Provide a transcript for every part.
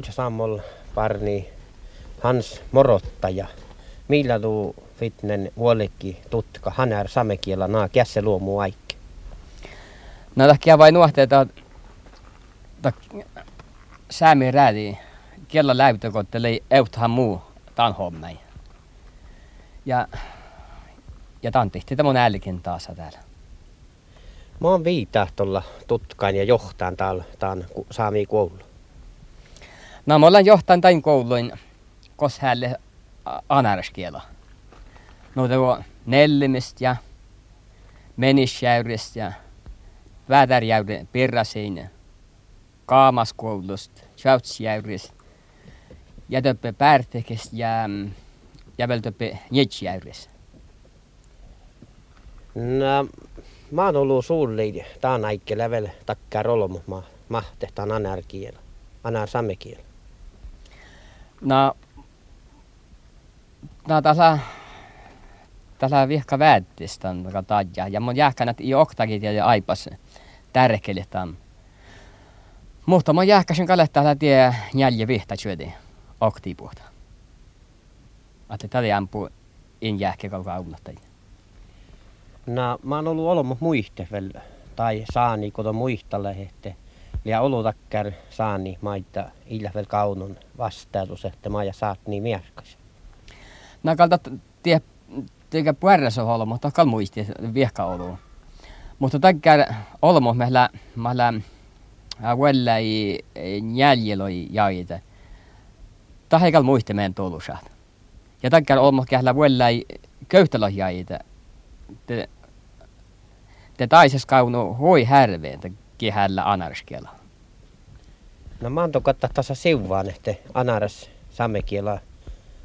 Joutsa Sammol parni Hans Morottaja. Millä tuu fitnen vuolikki tutka hanär samekielä naa kässe luomu aikki? No takia vain nuohteita säämi räädi kiellä läytökotteli euthan muu tan hommai. Ja ja tan tehti tämä älkin taas täällä. Mä oon viitaa tuolla tutkaan ja johtaan täällä taan saami koulu. No mä olen johtan tain kouluin kos hälle anaraskiela. No tuo nellimistä ja menisjäyristä ja vädärjäyden pirrasiin kaamaskoulusta, ja töppe pärtekistä ja ja vielä töppe njetsjäyristä. No, mä oon ollut taan aikke level takkaa mä, mä tehtaan anar kielä, anar samme kielä. No, no tässä, tässä vihka väättistä on taja, ja mun jääkänät i oktakin ja aipas tärkeille tämän. Mutta mä jääkäsin kalettaa tie njälje vihta syödi oktipuuta. Että tällä ampuu in jääkkä kaukaa aunattajia. No, mä oon ollut olemme muiste tai saani koto muistalle, että ja olutakkar saani maita illä vielä kaunun vastailus, että mä ja saat niin mierkas. No kalta tie teikä puerreso holmo, takkal muisti viehka olu. Mutta takkar olmo meillä meillä vuella ei jäljeloi jaita. Tahekal muisti meidän tulusat. Ja takkar olmo kählä vuella ei köyhtälö jaita te, te taises kaunu hoi härveen kehällä anarskiela. No mä anto kattaa tasa siuvaan, että anaras samekiela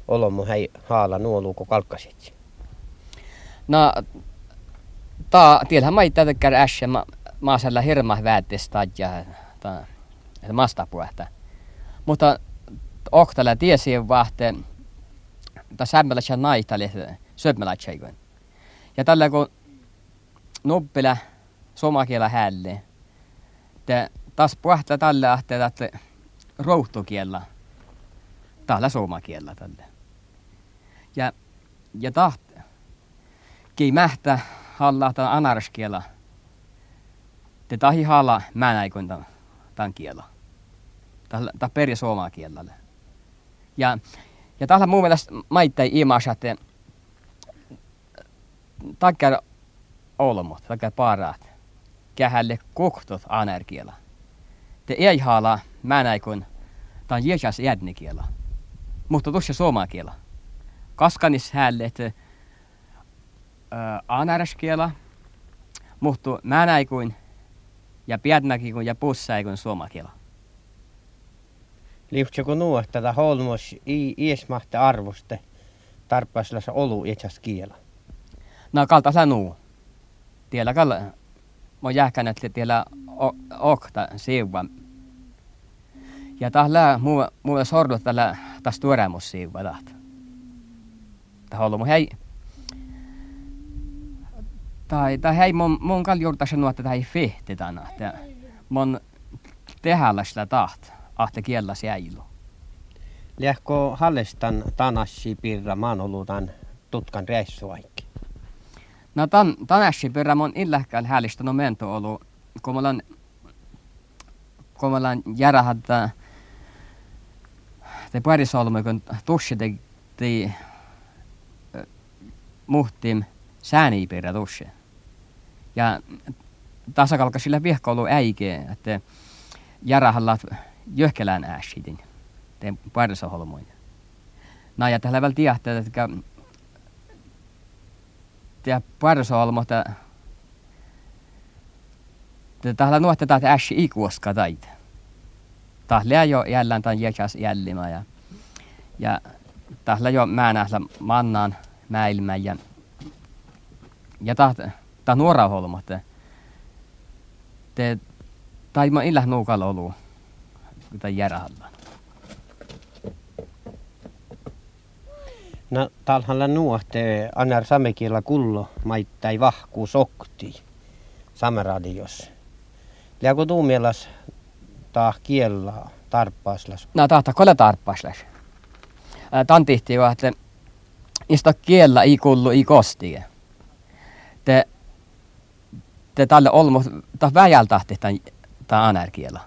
olomu hei haala nuoluuko kalkkasit. No, ta tielhän mä itse tekär äsken ma, maasella hirma väättestä ja ta, mastapuhta. Mutta ohtalla tiesi vahte, ta sämmälä naitali sömmälä tseikon. Ja tällä kun noppila somakielä hälle, te taas puhta tällä ahte että rouhtokiellä, tällä somakiellä tällä. Ja, ja taht, kei mähtä halla tämän anarskiela, te tahi halla mänäikön tämän, tämän kielä. Tämä peri somakielellä. Ja, ja tällä mun mielestä maittai imasa, että takkar olmot, takkar parat, kähälle koktot anerkiela. Te ei haala mänäikun, tämän jejas jädnikiela. Mutta tuossa suomaa kiela. Kaskanis hälle, että mutta mänäikun ja piednäkikun ja pussäikun suomaa kiela. Liuhtsiko nuo tätä holmos i iesmahte arvoste tarpeessa olu etsas kiela? na kalta sanu. Tiellä kal mo jähkänät tiellä okta siuva. Ja tahla muu muu sordut tällä tas tuoremus siuva taht. Tah ollut mu hei. Tai tai hei mun mun kal juurta sanua että hei fehti tänä. Ja mun tehällä sitä taht. Ahte kiellä säilu. Lähkö Hallestan tanassi pirra maanolutan tutkan reissuaikki? No tan, tanäsi perä mon illähkäl no mento olu, kun mä olen, kun mä olen järähätä, te parisolmu, kun tussi te, te muhtim sääni perä tussi. Ja tasakalka sillä vihkoulu äike, että järähällä jöhkelään ääsidin, te parisolmuin. No ja tällä tiedätte, että ja parsoalmota te tahla nuotta taat äsi ikuoska tait. Tahla jo jälleen tämän jäkäs jällima ja, ja tahla jo määnähdä mannaan mäilmä ja ja taht ta nuora holmotte. Te taima illä nuukalla olu, kun järahalla. No talhalla nuohte anar samekilla kullo maittai vahku sokti sameradios. Ja kun tuu mielas taa kiella tarppaaslas. No tahta kolle tarppaslas. Tan tihti että ista kiellä ei kullu ei kostie. Te, te tälle olmo, ta väjäl tahti tämän, tämän anarkiella.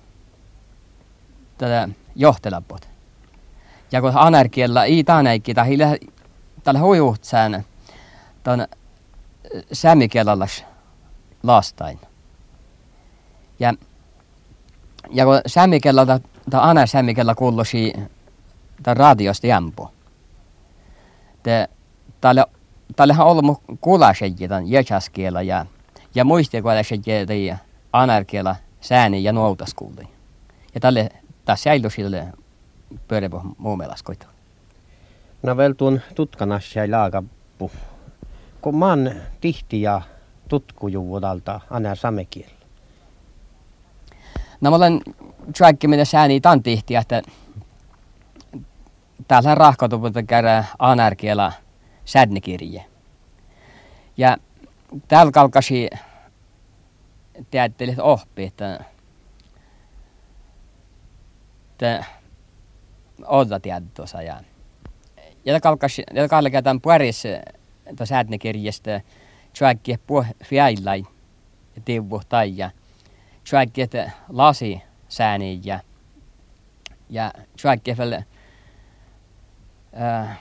Tätä johtelapot. Ja kun anarkiella ei tänäikki, tai tällä huijuhtsään, tämän sämikielallas lastain. Ja, ja kun sämikellä, tai aina sämikellä kuuluisi tämän radiosta jämpu. Tällehän on ollut kulaseji tämän jäkäskielä ja, ja muistikuolaseji anarkiela sääni ja nuotaskulli. Ja tälle tässä säilyi sille pyöreä muumelaskoita. No vel tuon tutkanassa ei laakappu. Kun man tihti ja tutkujuudalta aina samekielä. No mä olen träkki mitä sääni tan tihti, että täällä rahkotupulta käydä anarkiela sädnikirje. Ja täällä kalkasi teattelit oppi, että, että odda tuossa ja ja kalkasi tämän puoris että sädnikirjestä träkki puh fjäillai ja tivu tai ja träkki että lasi sääni ja ja träkki väl äh,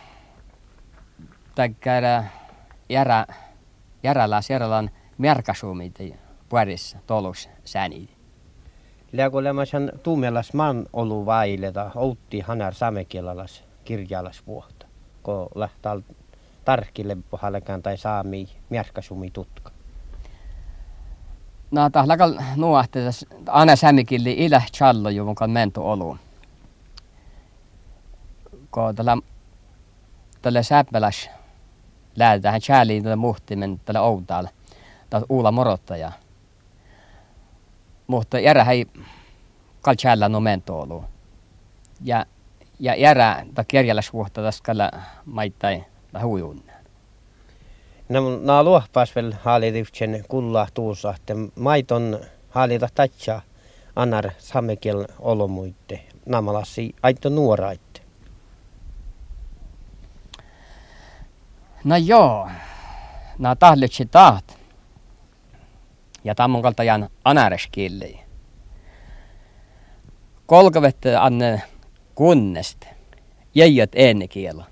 takkara järä, järällä sierran merkasumit puolissa tolus sääni. Läkulemassa tuumelas man olu vaileta outti hanar samekielalas kirjalas vuotta, kun lähtää tarkille pohjallekaan tai saami merkasumi tutka. No tahlakal nuahte aina sämikilli ilä challo juvun kan mentu olu. Ko tällä tälle säppäläs lähdetään chääliin tälle muhtimen tälle outaal taas uula morottaja. Mutta järä ei kal chäällä no mentoolu. Ja ja järä ta kerjäläs vuotta tästä kalla maittai ta huijun. No, na luohpas vel haalitivtsen kulla tuussa, että maiton haalita tatsa annar samekiel olomuitte namalassi aito nuoraitte. No joo, nämä tahlitsi taht. Ja tämän kaltajan anareskille. Kolkavette anne kunnesta. Jäijät ennen kielo.